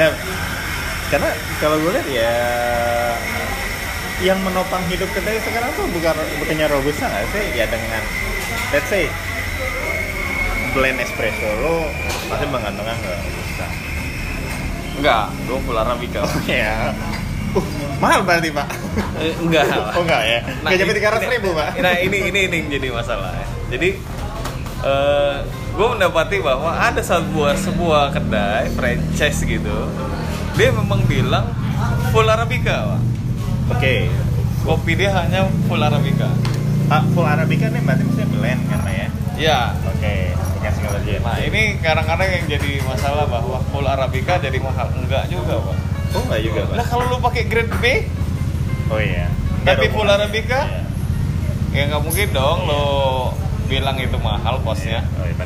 Nah, karena kalau gue lihat ya yang menopang hidup kedai sekarang tuh bukan bukannya robusta nggak sih ya dengan let's say blend espresso lo pasti menggantungkan ke robusta Enggak, gue full arabica. ya uh, mahal berarti pak Eh, enggak. oh enggak ya nggak nyampe tiga ratus ribu pak Nah ini ini ini yang jadi masalah. ya. Jadi eh gue mendapati bahwa ada sebuah sebuah kedai franchise gitu, dia memang bilang full arabica, Pak. oke Kopi dia hanya full arabica. Ah, full arabica nih berarti maksudnya blend kan Pak, ya Ya. oke single origin Nah ini kadang-kadang yang jadi masalah bahwa full arabica jadi mahal. Enggak juga, Pak. oh enggak juga pak Nah kalau lu pakai grade B, oh iya Tapi full arabica? Iya. ya nggak mungkin dong lo bilang itu mahal kosnya. Oh iya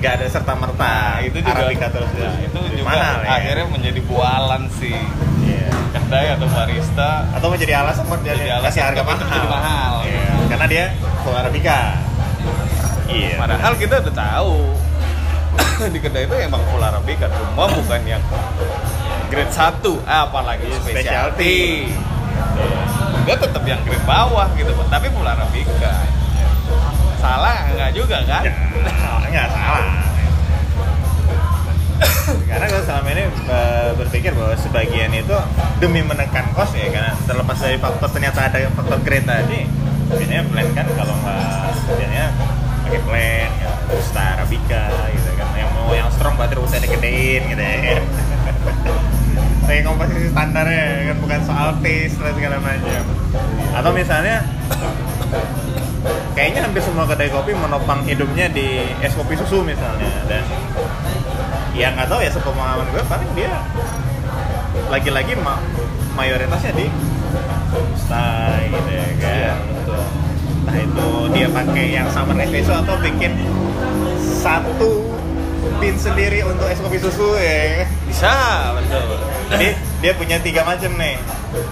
nggak ada serta merta Nah, itu juga arabica terus nah, itu juga mahal ya. akhirnya menjadi bualan si Iya. kedai atau barista Atau menjadi alasan buat dia kasih harga mahal. jadi mahal. Iya. Karena dia full arabica. Iya. padahal kita udah tahu di kedai itu emang full arabica cuma bukan yang grade 1 apalagi Iya, specialty Enggak tetap yang grade bawah gitu tapi full arabica salah enggak juga kan? Ya, nggak salah. Karena gue selama ini berpikir bahwa sebagian itu demi menekan kos ya karena terlepas dari faktor ternyata ada faktor grade tadi biasanya blend kan kalau nggak biasanya pakai blend ya, robusta arabica gitu kan. Yang mau yang strong berarti robusta digedein gitu ya. Kayak komposisi standarnya kan bukan soal taste dan segala macam. Atau misalnya kayaknya hampir semua kedai kopi menopang hidupnya di es kopi susu misalnya. Dan ya nggak tahu ya sepemahaman gue paling dia lagi-lagi ma- mayoritasnya di style gitu ya kan. Iya, betul. entah itu dia pakai yang summer espresso atau bikin satu pin sendiri untuk es kopi susu ya. Bisa betul. Jadi dia punya tiga macam nih.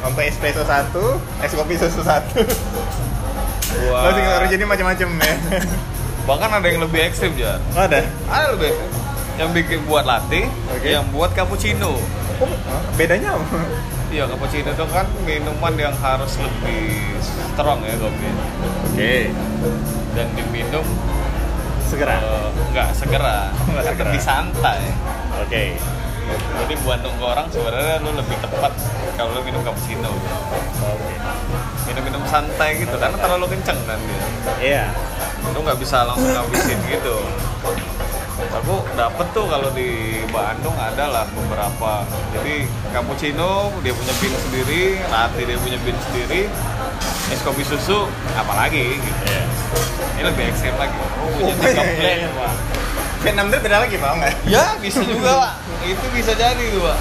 Untuk espresso satu es kopi susu satu Wah. Lo tinggal originnya macam-macam ya. Bahkan ada yang lebih ekstrim ya oh, ada? Ada lebih ekstrim. Yang bikin buat latte Oke. yang buat cappuccino. Oh, bedanya apa? iya cappuccino itu kan minuman yang harus lebih strong ya kopi oke. Dan diminum segera? eh, nggak segera. Nggak kan segera. lebih santai oke. Jadi buat nunggu orang sebenarnya lu lebih tepat kalau lu minum cappuccino. Oke minum-minum santai gitu karena terlalu kenceng kan dia. Iya. Lu nggak bisa langsung ngabisin gitu. Aku dapet tuh kalau di Bandung ada lah beberapa. Jadi cappuccino dia punya pin sendiri latte dia punya pin sendiri es kopi susu apalagi gitu. Iya. Ini lebih ekstrim lagi. Oh punya Oh, tiga blend pak. Vietnam itu beda lagi pak nggak ya bisa juga pak. Itu bisa jadi tuh pak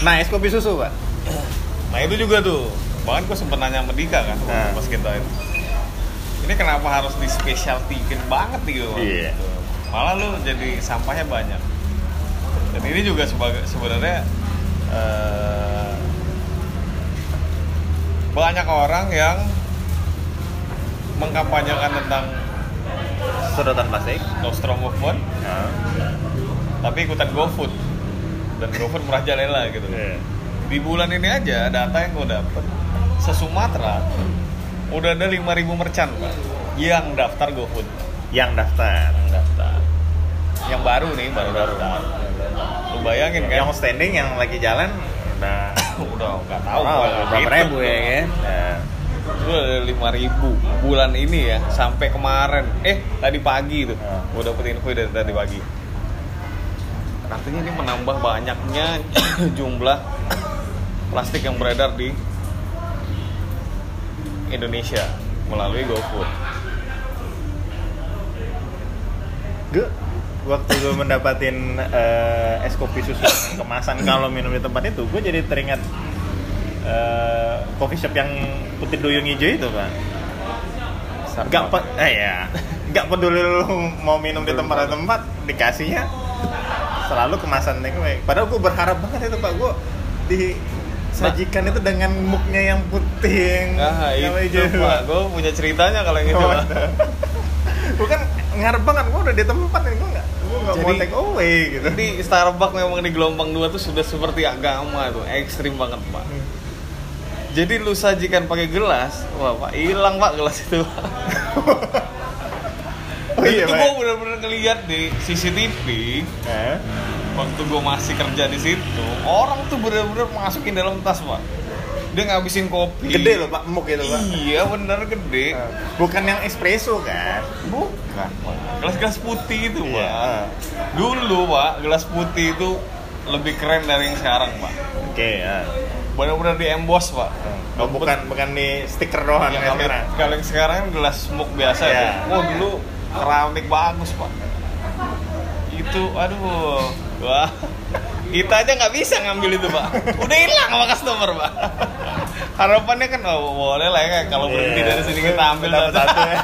nah es kopi susu pak. Nah itu juga tuh. Bahkan gue sempet nanya sama Dika kan Nah. pas kita itu. Ini kenapa harus di specialty banget nih gue Iya. malah lu jadi sampahnya banyak. Dan ini juga sebagai sebenarnya eh, banyak orang yang mengkampanyekan tentang sedotan plastik. Nostro Movement nah. tapi ikutan GoFood dan GoFood merajalela gitu. Iya. di bulan ini aja data yang gue dapet se Sumatera udah ada 5000 merchant pak yang daftar GoFood. Yang daftar. Yang daftar. Yang baru nih baru Baru. daftar. Lu bayangin kan? Yang standing yang lagi jalan udah udah nggak tahu oh, berapa ribu ya kan Nah, itu ada lima ribu bulan ini ya sampai kemarin. Eh tadi pagi tuh. Ah. gue dapet info dari tadi pagi artinya ini menambah banyaknya jumlah plastik yang beredar di Indonesia melalui GoFood. Gue waktu gue mendapatin eh, es kopi susu kemasan kalau minum di tempat itu gue jadi teringat eh, coffee shop yang putih duyung hijau itu pak. Gak pe eh ya Gak peduli lu mau minum di tempat-tempat dikasihnya selalu kemasan takeaway. Padahal gue berharap banget itu pak gue disajikan itu dengan muknya yang putih Nah yang itu pak, gue punya ceritanya kalau yang itu Oh, gue kan ngarep banget gue udah di tempat nih gue nggak gue nggak mau take away gitu Jadi Starbucks memang di gelombang dua tuh sudah seperti agama tuh, ekstrim banget pak. Jadi lu sajikan pakai gelas, wah pak hilang pak gelas itu. Pak. oh iya itu gue bener-bener ngeliat di CCTV Hah? waktu gue masih kerja di situ, orang tuh bener-bener masukin dalam tas pak. Dia ngabisin kopi. gede loh pak muk itu pak Iya bener gede. Nah, bukan yang espresso kan Bukan pak. Gelas-gelas putih itu pak. Iya. Dulu pak, gelas putih itu lebih keren dari yang sekarang pak. oke ya Benar-benar di emboss pak. oh, bukan bukan di stiker doang ya kalau sekarang kalau yang sekarang kan gelas smoke biasa Iya. tuh. Oh dulu keramik bagus pak. Itu aduh, wah kita aja nggak bisa ngambil itu pak. Udah hilang sama customer pak. Harapannya kan oh, boleh lah ya kalau berhenti Iya. dari sini kita ambil satu. satu ya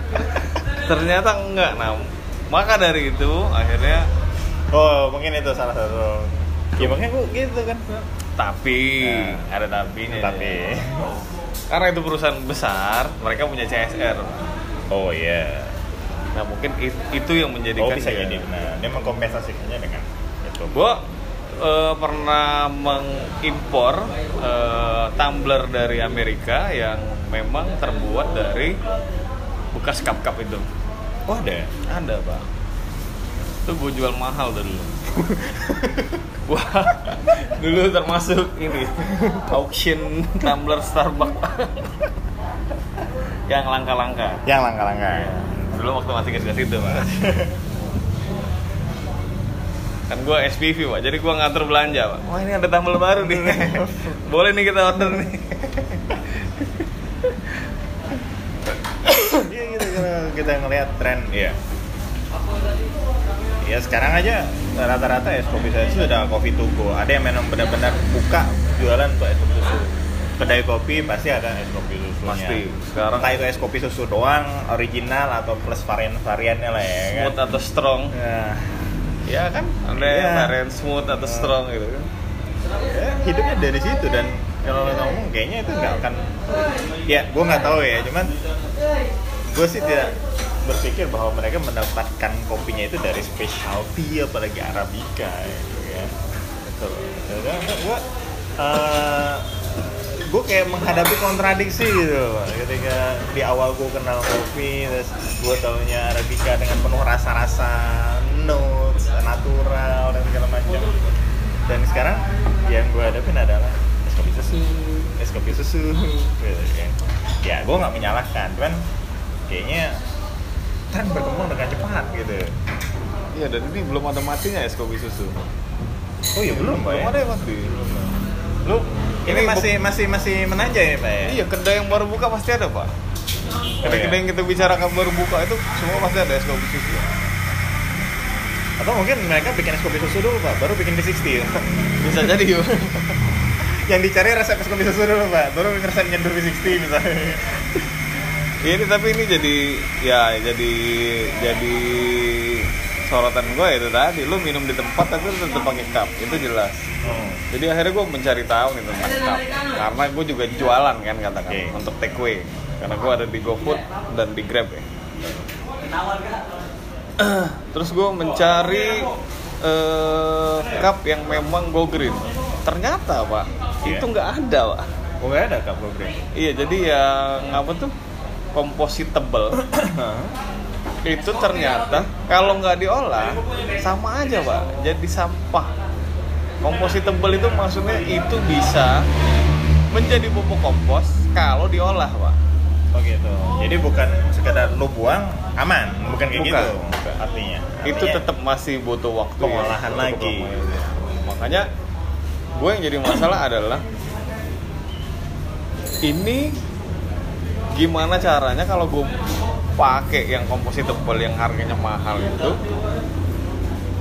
Ternyata enggak. Nah maka dari itu akhirnya oh mungkin itu salah satu ya makanya gua gitu kan tapi Nah. ada tapinya. tapi karena itu perusahaan besar, mereka punya CSR. oh iya Nah mungkin it- itu yang oh menjadikan bisa dia- jadi nah dia mengkompensasikannya dengan itu Gua eh, pernah mengimpor eh, tumbler dari Amerika yang memang terbuat dari bekas cup-cup itu. oh ada Ada pak. Itu gue jual mahal dulu. Wah, dulu termasuk ini auction tumbler Starbucks yang langka-langka. yang langka-langka Dulu waktu masih kerja situ pak. kan gue SPV pak, jadi gue ngatur belanja pak. Wah ini ada tumbler baru nih, boleh nih kita order nih. Iya gitu kita ngelihat tren iya. Ya sekarang aja rata-rata es kopi saya sudah to go. Ada yang memang benar-benar buka jualan untuk es kopi susu. Kedai kopi pasti ada es kopi susunya. Pasti. Sekarang- entah itu es kopi susu doang, original atau plus varian-variannya lah ya kan. Smooth atau strong, Nah, ya kan? Ada Iya. yang varian smooth atau strong gitu kan. ya, hidupnya dari situ dan kalau ngomong kayaknya itu nggak akan ya gue nggak tahu ya cuman gue sih tidak berpikir bahwa mereka mendapatkan kopinya itu dari specialty apalagi arabica gitu ya betul gue gue kayak menghadapi kontradiksi gitu ketika di awal gue kenal kopi terus gue taunya arabica dengan penuh rasa-rasa notes natural dan segala macam. Dan sekarang yang gue hadapin adalah es kopi susu. Es kopi susu. Gitu kan ya gue nggak menyalahkan cuman kayaknya tren berkembang dengan cepat gitu. Iya dan ini belum ada matinya es kopi susu. oh iya belum pak Belum ya ada yang mati. lu ini Ini masih masih masih menanjak ya pak ya Iya kedai yang baru buka pasti ada pak. Kedai-kedai iya. yang kita bicarakan baru buka itu semua pasti ada es kopi susu. atau mungkin mereka bikin es kopi susu dulu pak baru bikin V60 ya. Bisa jadi yuk. yang dicari resep es kopi susu dulu pak baru resep nyedur V60 misalnya Iya ini tapi ini jadi ya jadi jadi sorotan gue itu tadi lu minum di tempat tapi lu tetap pakai cup itu jelas. oh. Jadi akhirnya gue mencari tahu nih tentang cup karena gue juga jualan kan katakan Oke. untuk take away karena gue ada di GoFood dan di Grab ya. Terus gue mencari eh, cup yang memang go green. Ternyata pak Iya. itu nggak ada pak. oh nggak ada kak program Iya jadi yang apa tuh compositable itu ternyata kalau nggak diolah sama aja pak jadi sampah compositable itu maksudnya itu bisa menjadi pupuk kompos kalau diolah pak Oh gitu. Jadi bukan sekedar lu buang aman, bukan kayak Bukan, gitu. bukan. Artinya. itu tetap masih butuh waktu ya, Pengolahan untuk lagi. makanya gue yang jadi masalah adalah ini gimana caranya kalau gue pakai yang compositable yang harganya mahal itu.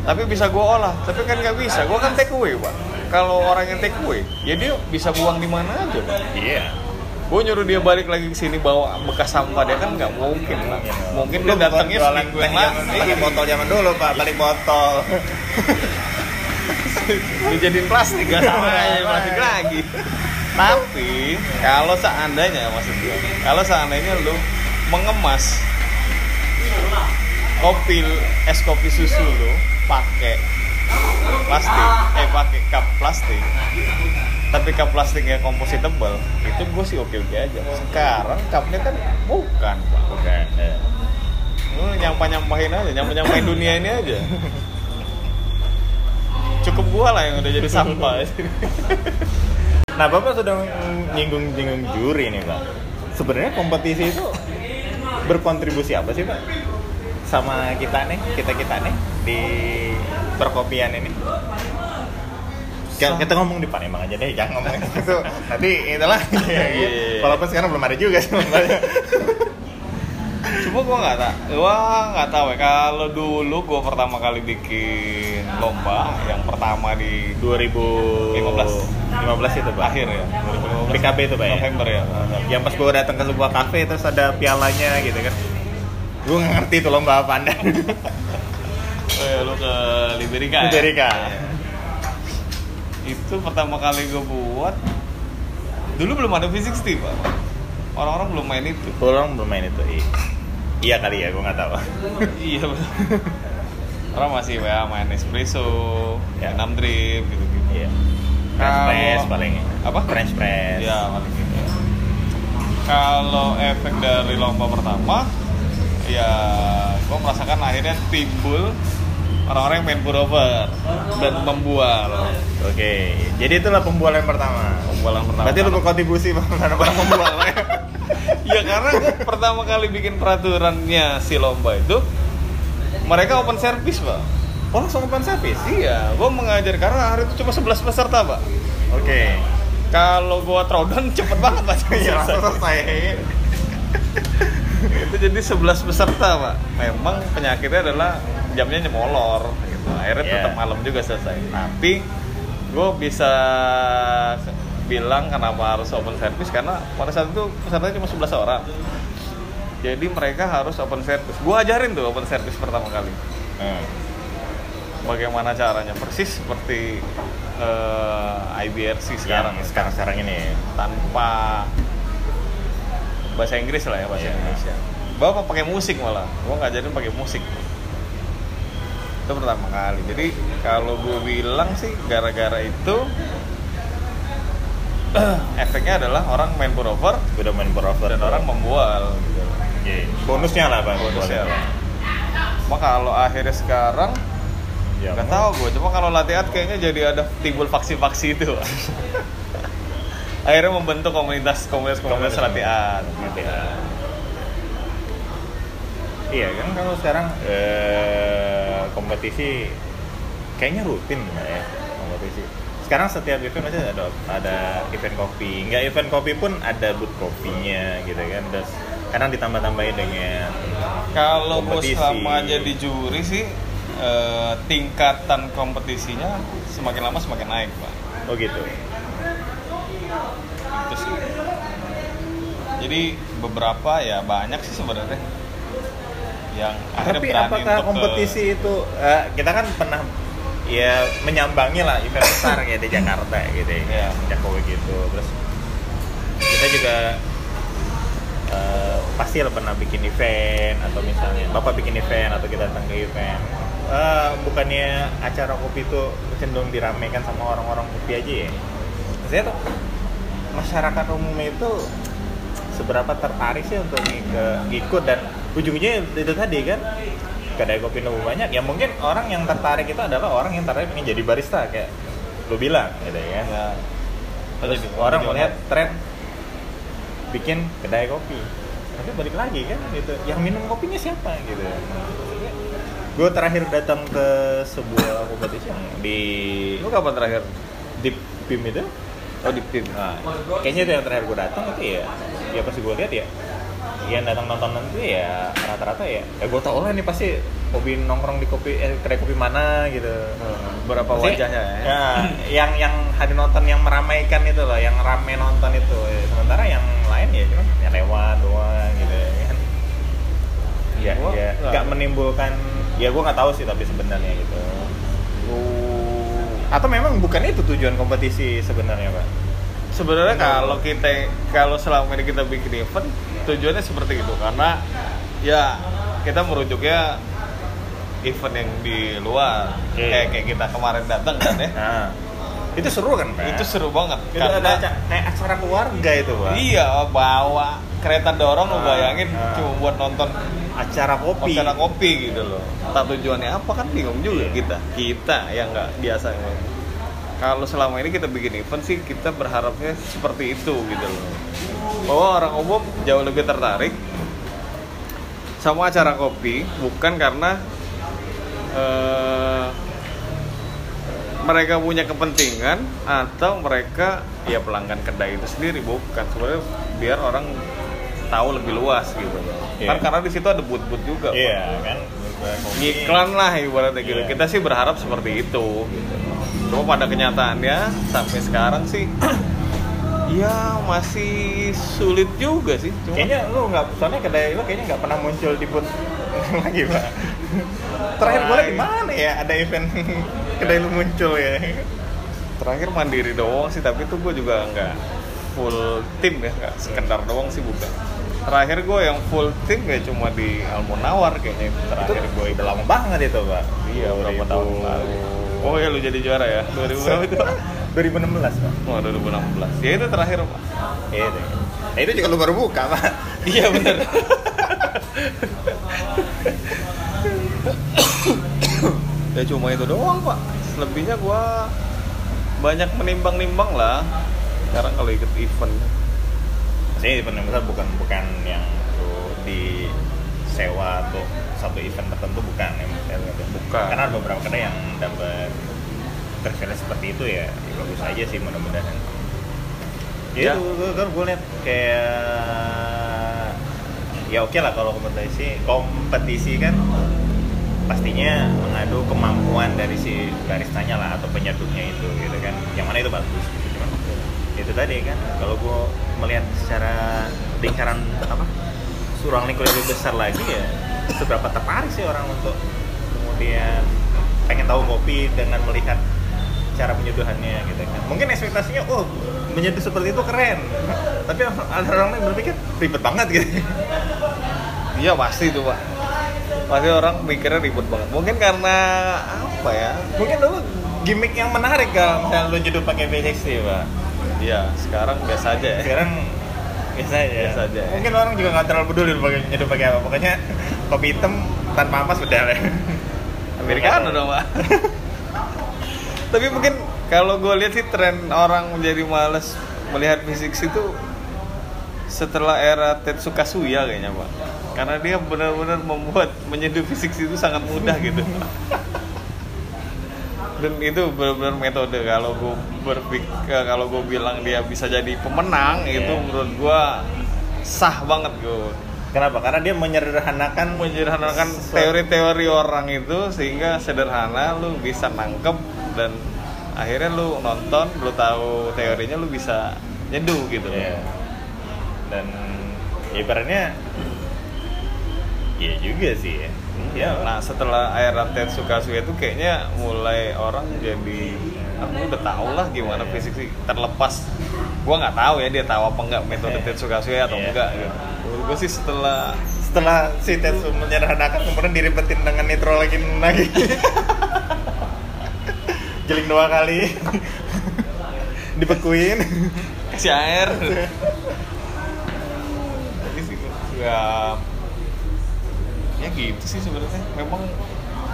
Tapi bisa gue olah. Tapi kan nggak bisa. Gue kan take away pak. Kalau orang yang take away ya dia bisa buang di mana aja pak. Iya. gue nyuruh dia balik lagi ke sini bawa bekas sampah dia kan nggak mungkin lah mungkin dia datangnya seminggu yang lalu botol zaman dulu pak, balik botol. dijadiin plastik gak sama aja plastik lagi. Tapi kalau seandainya maksud gue kalau seandainya lu mengemas kopi es kopi susu lo pakai plastik eh pakai cup plastik tapi cup plastiknya komposit tebal itu gue sih oke oke aja sekarang cupnya kan bukan Pak. Bukan. eh. lu nyampah nyampahin aja nyampah nyampahin dunia ini aja cukup gua lah yang udah jadi sampah Nah, Bapak sudah nyinggung-nyinggung juri nih, Pak. Sebenarnya kompetisi itu berkontribusi apa sih, Pak? Sama kita nih, kita-kita nih di perkopian ini. Kita, kita ngomong di Palembang aja deh, jangan ngomong itu. Nanti itulah. Iya. Walaupun sekarang belum ada juga sih. cuma gua nggak tak gua nggak tahu ya kalau dulu gua pertama kali bikin lomba yang pertama di 2015 15 itu, Pak. akhir ya 2015 PKB itu, Pak ya? November ya Yang pas gue datang ke sebuah kafe terus ada pialanya gitu kan. Gue nggak ngerti itu lomba apa anda. Eh, lu ke Liberika ya? Liberika. Iya. itu pertama kali gue buat dulu belum ada V60 pak orang-orang belum main itu Orang belum main itu. Iya, iya kali ya, gue nggak tahu. iya orang masih ya main espresso Ya. 6 drip gitu. French Kalau- press paling. Apa? French press. ya paling gitu kalau efek dari lomba pertama ya gue merasakan akhirnya timbul orang-orang yang main pullover dan membual Oke, jadi itulah pembualan pertama. pembualan pertama Berarti lu berkontribusi karena orang membual ya? ya karena gue pertama kali bikin peraturannya si lomba itu mereka open service pak Oh langsung open service? iya gue mengajar karena hari itu cuma 11 peserta pak Oke. kalau gue throwdown cepet banget pak Iya langsung selesai. itu jadi 11 peserta pak memang penyakitnya adalah jamnya nyemolor gitu akhirnya Iya. tetap malam juga selesai tapi gue bisa bilang kenapa harus open service karena pada saat itu pesertanya cuma 11 orang jadi mereka harus open service gue ajarin tuh open service pertama kali Hmm. Bagaimana caranya persis seperti eh, IBRC sekarang Yang sekarang sekarang ini. tanpa bahasa Inggris lah ya bahasa Iya. Indonesia. Bapak pakai musik malah, gua ngajarin pakai musik. Itu pertama kali. Jadi kalau gue bilang sih gara-gara itu efeknya adalah orang main pullover Udah main berover dan orang membual gitu. Iya. Bonusnya lah pak. Bonusnya lah. Cuma kalau akhirnya sekarang Ya, nggak tahu gue. Cuma kalau latihan kayaknya jadi ada timbul faksi-faksi itu. akhirnya membentuk komunitas komunitas komunitas Komunitas. latihan. Latihan. Iya kan kalau sekarang eh, kompetisi kayaknya rutin nggak ya kompetisi. Sekarang setiap event masih ada ada event kopi. Nggak event kopi pun ada booth kopinya gitu kan. Terus kadang ditambah-tambahin dengan Kalau gue selama jadi juri sih eh, tingkatan kompetisinya semakin lama semakin naik pak. oh gitu. Itu sih. Jadi beberapa ya banyak sih sebenarnya yang akhirnya Tapi berani apakah untuk ke- kompetisi itu eh, kita kan pernah ya menyambangi lah event besar kayak di Jakarta gitu ya, Iya. Jokowi gitu. Terus kita juga eh, pasti lah pernah bikin event atau misalnya bapak bikin event atau kita datang ke event. Eh, bukannya acara kopi itu cenderung diramaikan sama orang-orang kopi aja ya? Saya tuh masyarakat umum itu seberapa tertarik sih untuk ngikut? Dan ujungnya itu tadi kan kedai kopi nemu banyak. Ya mungkin orang yang tertarik itu adalah orang yang tertarik ingin jadi barista kayak lu bilang gitu ya. Ya, terus Jadi- orang melihat tren bikin kedai kopi. Tapi balik lagi kan gitu. Yang minum kopinya siapa gitu gue terakhir datang ke sebuah kompetisi yang di lu kapan terakhir? di PIM itu. Oh di tim Nah, kayaknya itu yang terakhir gue datang itu ya, ya pasti gue lihat ya, yang datang nonton nanti ya rata-rata ya, ya gue tau lah nih pasti hobi nongkrong di kopi, eh, kedai kopi mana gitu. berapa Maksudnya, wajahnya ya, Ya, yang yang hadir nonton yang meramaikan itu loh, yang rame nonton itu. Ya, sementara yang lain ya cuma ya lewat doang gitu ya kan. Ya, ya nggak menimbulkan, ya gue nggak tahu sih tapi sebenarnya gitu. Atau memang bukan itu tujuan kompetisi sebenarnya pak? sebenarnya kalau kita kalau selama ini kita bikin event tujuannya seperti itu karena ya kita merujuknya event yang di luar Oke. kayak kayak kita kemarin datang kan ya Nah, itu seru kan, Pak? itu seru banget Itu ada aca- kayak acara keluarga itu, Pak. iya bawa kereta dorong lo Ah, bayangin ah. cuma buat nonton Acara kopi. acara kopi gitu loh tak tujuannya apa kan bingung juga Iya. kita kita yang nggak biasa kalau selama ini kita bikin event sih kita berharapnya seperti itu gitu loh bahwa orang umum jauh lebih tertarik sama acara kopi bukan karena eh, mereka punya kepentingan atau mereka ya pelanggan kedai itu sendiri bukan sebenarnya biar orang tahu lebih luas gitu Iya. kan karena di situ ada booth-booth juga Pak. Iya, kan? Kopi. ngiklan lah ibaratnya gitu Iya. kita sih berharap seperti itu gitu. cuma pada kenyataannya sampai sekarang sih ya masih sulit juga sih cuma Kayaknya lu nggak, soalnya kedai lu kayaknya nggak pernah muncul di booth lagi, Pak. Terakhir gue di mana ya ada event kedai lu muncul ya? terakhir mandiri doang sih tapi itu gue juga nggak full tim ya nggak sekedar doang sih bukan terakhir gue yang full tim ya cuma di Almonawar kayaknya itu Itu terakhir gue udah lama banget itu, Pak. iya berapa tahun lalu. Oh ya lu jadi juara ya? 2000 berapa itu? 2016, Pak. oh 2016 ya itu terakhir pak. Iya, deh. Nah, itu juga lu baru buka, Pak. iya bener. Ya cuma itu doang pak. Selebihnya gua banyak menimbang-nimbang lah. Sekarang kalau ikut event Maksudnya event yang besar bukan bukan yang lu di sewa atau satu event tertentu bukan ya maksudnya. Bukan. Karena ada beberapa kedai yang dapat tervillage seperti itu ya, ya bagus aja sih mudah-mudahan. Ya. Ya, gue kan gue liat kayak ya oke lah kalau kompetisi kompetisi kan pastinya mengadu kemampuan dari si baristanya lah atau penyeduhnya itu gitu kan yang mana itu bagus gitu itu tadi kan. Kalau gue melihat secara lingkaran apa ruang lingkup lebih besar lagi ya seberapa tertarik sih orang untuk kemudian pengen tahu kopi dengan melihat cara penyeduhannya gitu kan. Mungkin ekspektasinya oh menyeduh seperti itu keren. Tapi ada orang lain berpikir ribet banget gitu. Iya pasti itu pak. Pasti orang mikirnya ribet banget. Mungkin karena apa ya mungkin dulu gimmick yang menarik kalau misalnya lu nyeduh pakai V60 pak iya sekarang biasa aja ya. Sekarang biasa aja. Biasa aja, ya. mungkin orang juga nggak terlalu peduli pakai nyeduh pakai apa. Pokoknya kopi hitam tanpa ampas udah lah. Americano dong pak. Tapi mungkin kalau gue lihat sih tren orang menjadi males melihat fisik itu setelah era Tetsuka Suya kayaknya pak. Karena dia benar-benar membuat menyeduh fisik itu sangat mudah gitu dan itu benar-benar metode. Kalau gue berpikir kalau gue bilang dia bisa jadi pemenang itu Iya. menurut gue sah banget gue kenapa? Karena dia menyederhanakan menyederhanakan teori-teori orang itu sehingga sederhana lu bisa nangkep dan akhirnya lu nonton lu tahu teorinya lu bisa nyeduh gitu. Iya. dan ya ibaratnya iya juga sih ya ya Nah setelah era Tetsuka Suya itu kayaknya mulai orang jadi aku udah tau lah gimana fisik sih terlepas. Gua nggak tahu ya dia tahu apa enggak metode Iya. Tetsuka Suya atau Iya. enggak gitu. Gua sih setelah setelah si Tetsu menyederhanakan kemudian diribetin dengan nitrologin lagi. Jeling dua kali. Dibekuin. Kasih air. Tapi sih ya ya gitu sih sebenarnya. Memang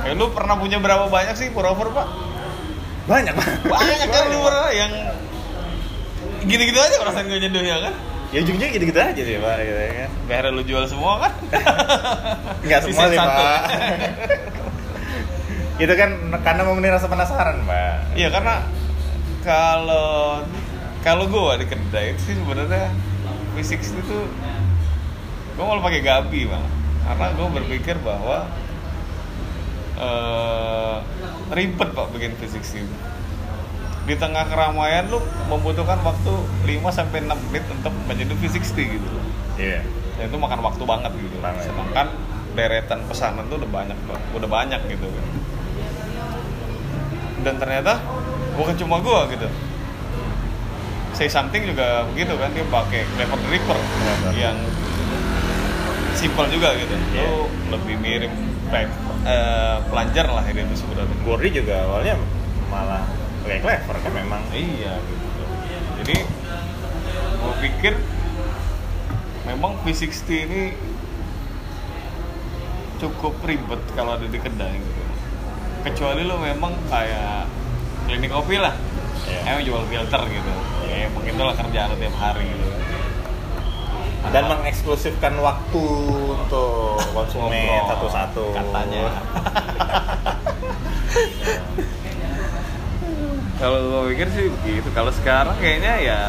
ya lu pernah punya berapa banyak sih pour over pak? Banyak Pak. banyak kan lu pernah yang gitu-gitu aja perasaan gue nyeduhnya kan? Ya ujungnya gitu-gitu aja sih pak gitu ya. Kan akhirnya lu jual semua kan? Nggak semua sih pak. Itu kan karena memenuhi rasa penasaran pak. Iya karena kalau kalau gue di kedai itu sih sebenarnya fisik itu gue malah pakai gabi bang karena gue berpikir bahwa eh, ribet pak bikin fisik itu di tengah keramaian lu membutuhkan waktu 5 sampai 6 menit untuk menyeduh fisik gitu iya dan itu makan waktu banget gitu Banget. sedangkan deretan pesanan tuh udah banyak Pak. udah banyak gitu kan dan ternyata bukan cuma gua gitu say something juga begitu kan dia pakai clever dripper Benar. yang simple juga gitu Iya. Lu lebih mirip Baik, eh, pelajar lah ini itu sebenarnya Gordy juga awalnya malah kayak clever kan memang Iya gitu. Jadi gue pikir memang V60 ini cukup ribet kalau ada di kedai gitu. Kecuali lo memang kayak klinik kopi lah. Iya. Emang jual filter gitu. Ya emang itulah kerjaan lo tiap hari gitu. Dan mengeksklusifkan waktu untuk konsumen satu-satu katanya. Kalau gue pikir sih begitu. Kalau sekarang kayaknya ya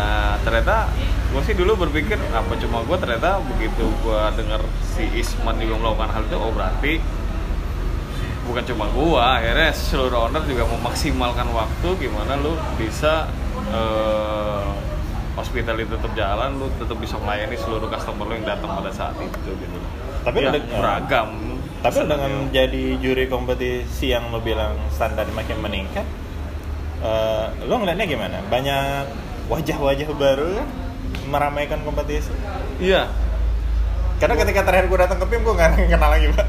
ternyata gue sih dulu berpikir apa cuma gue ternyata begitu gue dengar si Isman juga melakukan hal itu oh berarti bukan cuma gue akhirnya seluruh owner juga memaksimalkan waktu gimana lu bisa eh, hospitality tetap jalan lu tetap bisa melayani seluruh customer lu yang datang pada saat itu gitu. Tapi ya, ada- beragam. Tapi dengan jadi juri kompetisi yang lo bilang standar makin meningkat eh, lo ngeliatnya gimana? Banyak wajah-wajah baru kan meramaikan kompetisi? Iya. Karena ketika terakhir gue datang ke PIM gue nggak kenal lagi pak.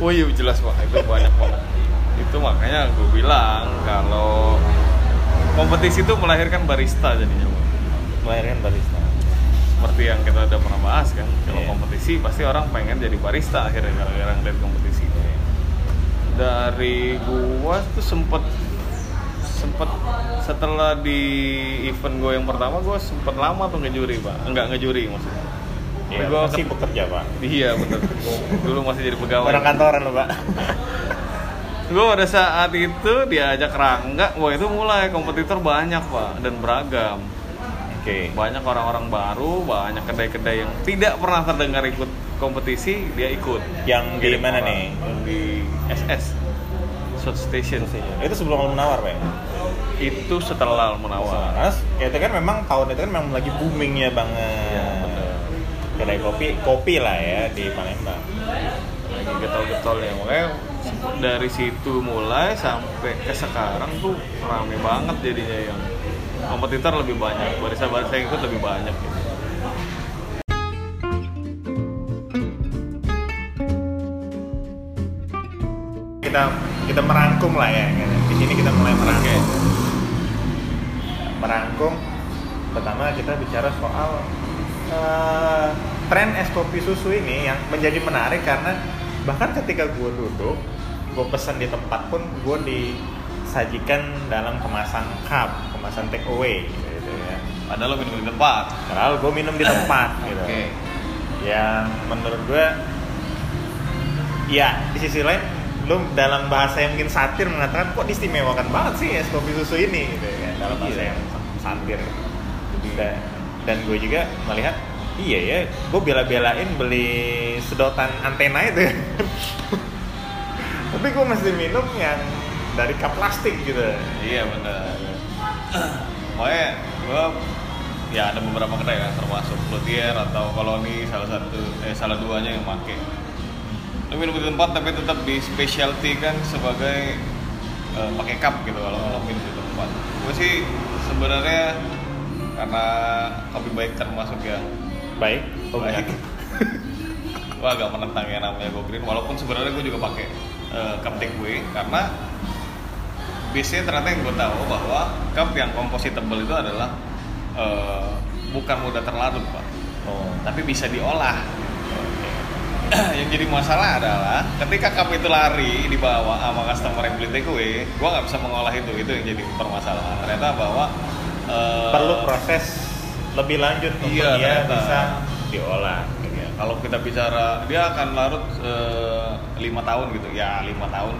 Oh iya jelas pak, itu banyak banget. Itu makanya gue bilang kalau kompetisi itu melahirkan barista jadinya Pak. Melahirkan barista Seperti yang kita udah pernah bahas kan, kalau Iya. kompetisi pasti orang pengen jadi barista akhirnya gara-gara ngeliat kompetisi. Dari gua tuh sempet sempet setelah di event gue yang pertama gue sempet lama tuh ngejuri pak, enggak ngejuri maksudnya. Iya, gua masih bekerja pak Iya bener. Dulu masih jadi pegawai. orang kantoran lo pak gue pada saat itu diajak Rangga, wah itu mulai kompetitor banyak pak dan beragam. Oke Banyak orang-orang baru, banyak kedai-kedai yang tidak pernah terdengar ikut kompetisi, dia ikut. yang di mana orang. nih Di SS, South Station. itu sebelum Al Munawar pak ya? Itu setelah Munawar. Mas, ya itu kan memang tahun itu kan memang lagi boomingnya banget. Betul. Kedai kopi, kopi lah ya di Palembang. Lagi getol-getolnya, makanya dari situ mulai sampai ke sekarang tuh rame banget jadinya yang kompetitor lebih banyak, barista-barista yang ikut lebih banyak gitu. Kita kita merangkum lah ya. gitu. Di sini kita mulai merangkum. Merangkum. Pertama kita bicara soal eh, tren es kopi susu ini yang menjadi menarik karena bahkan ketika gue duduk, gue pesan di tempat pun gue disajikan dalam kemasan cup, kemasan take away gitu ya. Padahal lo minum di tempat. Padahal gue minum di tempat gitu. Oke. yang menurut gue ya di sisi lain lu dalam bahasa yang mungkin satir mengatakan kok diistimewakan banget sih es kopi susu ini gitu ya dalam bahasa Iya. yang satir dan, dan gue juga melihat iya ya gue bela-belain beli sedotan antena itu tapi gue mesti minum yang dari cup plastik gitu Iya benar. Pokoknya gue ya ada beberapa kedai kan termasuk Cloutier atau Koloni salah satu eh salah duanya yang make. Lu minum di tempat tapi tetap di specialty kan sebagai eh, pakai cup gitu kalau kalau minum di tempat. Gue sih sebenarnya karena kopi baik termasuk yang baik oh, baik. bukan. gue agak menentang yang namanya go green walaupun sebenarnya gue juga pakai uh, cup takeaway karena biasanya ternyata yang gue tahu bahwa cup yang compositable itu adalah uh, bukan mudah terlarut pak. Oh. Tapi bisa diolah. Yang jadi masalah adalah ketika cup itu lari dibawa sama customer yang beli takeaway gue nggak bisa mengolah itu. Itu yang jadi permasalahan. Ternyata bahwa uh, perlu proses lebih lanjut untuk Iya, dia ternyata. bisa diolah. Ya, kalau kita bicara dia akan larut eh, lima tahun gitu. Ya lima tahun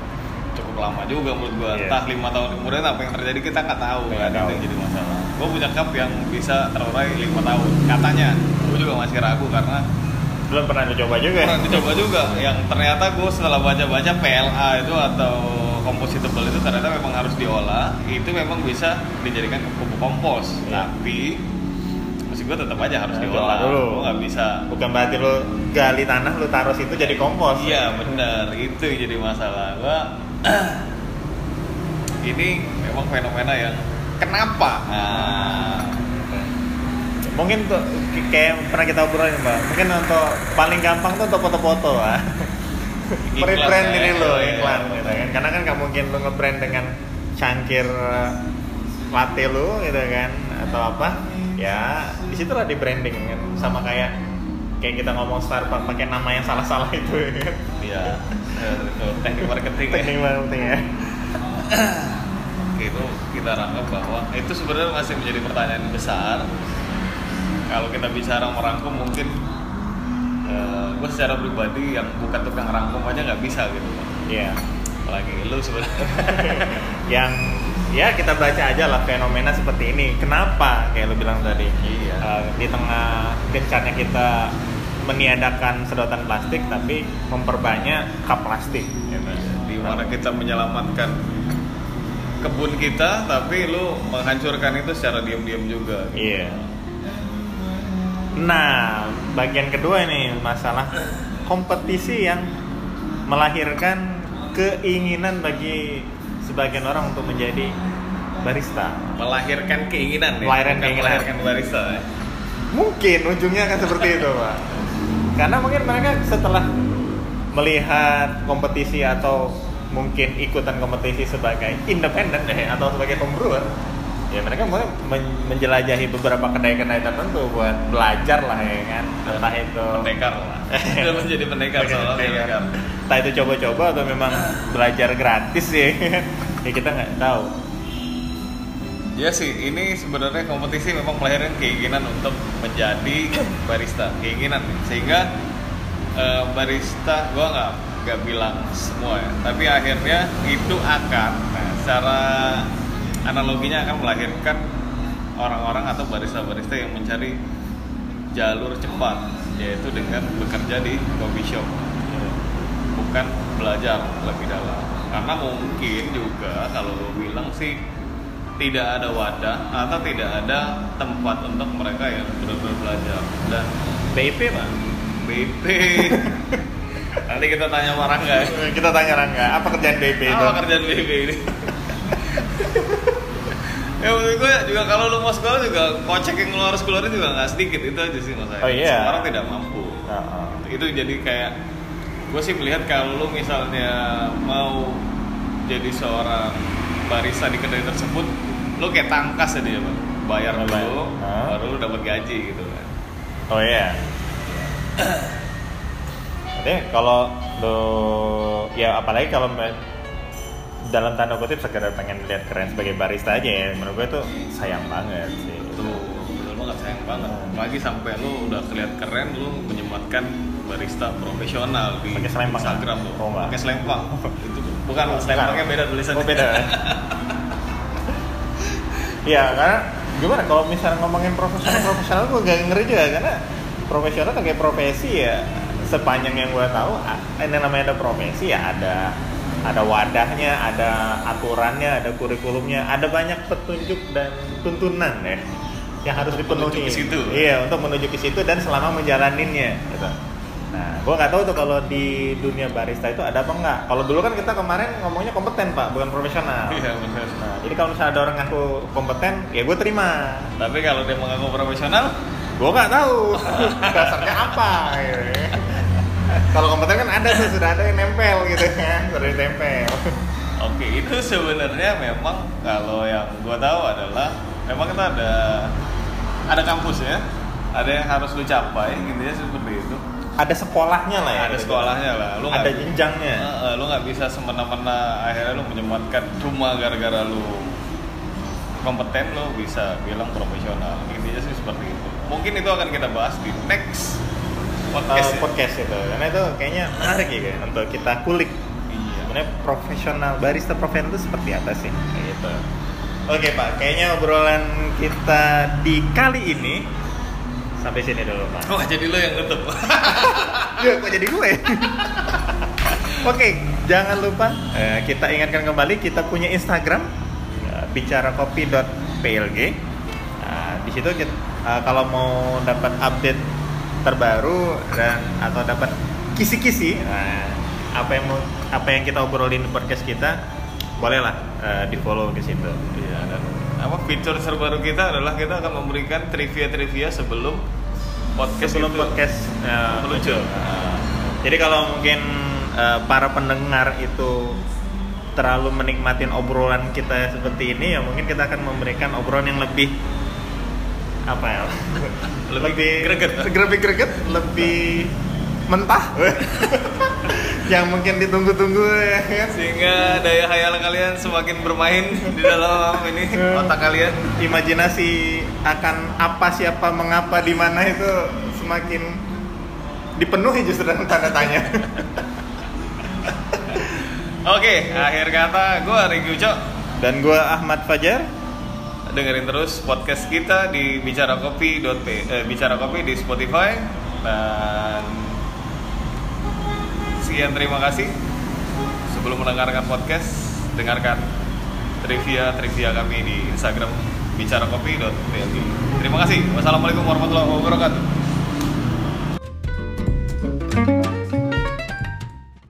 lama juga menurut gua. Iya. entah lima tahun kemudian apa yang terjadi kita nggak tahu Nggak kan itu tahu. yang jadi masalah. Gua punya cup yang bisa terurai lima tahun. Katanya gua juga masih ragu karena belum pernah dicoba juga. Pernah dicoba juga. Yang ternyata gua setelah baca-baca PLA itu atau compositable itu ternyata memang harus diolah. Itu memang bisa dijadikan pupuk kompos. Iya. tapi maksud gua tetap aja harus Nah, diolah. dulu. gua nggak bisa. Bukan berarti lo gali tanah lo taruh situ jadi kompos. Iya benar itu yang jadi masalah. Gua ini memang fenomena yang kenapa? Nah, mungkin tuh kayak pernah kita obrolin mbak mungkin untuk paling gampang tuh untuk foto-foto ah Iklan, Pre-brand ya. diri lo Iya. iklan gitu kan. Karena kan nggak mungkin lo nge-brand dengan cangkir eh, latte lo gitu kan atau apa. Ya, di situlah di branding kan sama kayak kayak kita ngomong Starbucks pakai nama yang salah-salah itu ya kan. Iya. Eh, itu teknik marketing. ya. Teknik marketing ya. Oke, itu kita rangkum bahwa itu sebenarnya masih menjadi pertanyaan besar. Kalau kita bicara merangkum mungkin gue secara pribadi yang bukan tukang rangkum aja nggak bisa gitu. Iya. Apalagi lu sebenarnya. yang ya kita baca aja lah fenomena seperti ini. Kenapa kayak lu bilang tadi? Iya. Eh, di tengah gencarnya kita meniadakan sedotan plastik tapi memperbanyak cup plastik. gitu. Di mana kita menyelamatkan kebun kita, tapi lu menghancurkan itu secara diam-diam juga. Iya. Nah, bagian kedua ini masalah kompetisi yang melahirkan keinginan bagi sebagian orang untuk menjadi barista. Melahirkan keinginan ya. Melahirkan bukan keinginan. melahirkan barista. ya. Mungkin ujungnya akan seperti itu, Pak. Karena mungkin mereka setelah melihat kompetisi atau mungkin ikutan kompetisi sebagai independen deh atau sebagai pembrewer, ya mereka men- menjelajahi beberapa kedai-kedai tertentu buat belajar lah ya kan, entah itu Pendekar lah. Dia menjadi pendekar soalnya Pendekar. pendekar. entah itu coba-coba atau memang belajar gratis ya, ya kita nggak tahu. Ya sih, ini sebenarnya kompetisi memang melahirkan keinginan untuk menjadi barista, keinginan. Sehingga eh, barista gua nggak nggak bilang semua ya, tapi akhirnya itu akan nah, secara analoginya akan melahirkan orang-orang atau barista-barista yang mencari jalur cepat yaitu dengan bekerja di coffee shop. Bukan belajar lebih dalam. Karena mungkin juga kalau bilang sih tidak ada wadah atau tidak ada tempat untuk mereka yang benar-benar belajar dan BIP pak? BP nanti kita tanya sama Rangga. Kita tanya Rangga, apa kerjaan BIP itu? apa kerjaan BP ini ya menurut gue juga kalau lu mau sekolah juga kocek yang lu harus keluarin juga nggak sedikit itu aja sih maksudnya Oh, iya. semua orang tidak mampu Heeh. itu jadi kayak gue sih melihat kalau lu misalnya mau jadi seorang barista di kedai tersebut lu kayak tangkas aja ya bang bayar dulu bayar. Hah? baru lu dapat gaji gitu kan Oh iya. Jadi kalau lo ya apalagi kalau dalam tanda kutip sekedar pengen lihat keren sebagai barista aja ya menurut gue tuh sayang banget sih. itu betul banget sayang banget Hmm. apalagi sampai lu udah kelihatan keren lu menyematkan barista profesional di Pakai selempang Instagram tuh Oh, pakai selempang itu bukan selempangnya beda tulisannya Oh beda. Iya karena gimana kalau misalnya ngomongin profesional profesional gue gak ngeri juga karena profesional kayak profesi ya sepanjang yang gue tahu ini namanya ada profesi ya ada ada wadahnya, ada aturannya, ada kurikulumnya, ada banyak petunjuk dan tuntunan ya yang harus Untuk dipenuhi. menuju ke situ. Iya untuk menuju ke situ dan selama menjalaninnya. Gitu. Nah, gue nggak tahu tuh kalau di dunia barista itu ada apa enggak. Kalau dulu kan kita kemarin ngomongnya kompeten pak, bukan profesional. iya benar Nah, jadi kalau misalnya ada orang ngaku kompeten, ya gue terima. tapi kalau dia mengaku profesional Gue nggak tahu dasarnya apa. Gitu. ya. kalau kompeten kan ada tuh sudah ada yang nempel gitu kan, sudah ditempel. Oke, itu sebenarnya memang kalau yang gua tahu adalah memang kita ada ada kampus ya, ada yang harus lu capai, intinya seperti itu. Ada sekolahnya lah ya. ada gitu. sekolahnya lah, lu Ada nggak- jenjangnya. Heeh, lu nggak bisa semena-mena akhirnya lu menyematkan cuma gara-gara lu kompeten lu bisa bilang profesional. Intinya sih seperti itu. Mungkin itu akan kita bahas di next podcast. Uh, ya. podcast itu karena itu kayaknya menarik ya kayak, untuk kita kulik Iya. sebenarnya profesional barista profesional itu seperti apa sih gitu oke pak kayaknya obrolan kita di kali ini sampai sini dulu pak. Wah, jadi lu yang nutup. ya kok jadi gue? Oke jangan lupa eh, kita ingatkan kembali kita punya Instagram eh, bicarakopi.plg Nah, di situ kita, eh, kalau mau dapat update terbaru dan atau dapat kisi-kisi nah, apa yang mau apa yang kita obrolin di podcast kita bolehlah eh, di follow ke situ. Iya, dan apa fitur terbaru kita adalah kita akan memberikan trivia-trivia sebelum podcast sebelum itu podcast. Nah, jadi kalau mungkin eh, para pendengar itu terlalu menikmatin obrolan kita seperti ini ya mungkin kita akan memberikan obrolan yang lebih apa ya Lebih greget. lebih greget lebih mentah yang mungkin ditunggu-tunggu ya kan? Sehingga daya khayal kalian semakin bermain di dalam ini otak kalian. Imajinasi akan apa siapa mengapa di mana itu semakin dipenuhi justru dengan tanda tanya. Oke akhir kata gue Rigi Uco. Dan gua Ahmad Fajar. Dengerin terus podcast kita di bicara kopi eh, bicara kopi di Spotify. Dan sekian terima kasih. Sebelum mendengarkan podcast dengarkan trivia trivia kami di Instagram bicara kopi terima kasih. Wassalamualaikum warahmatullahi wabarakatuh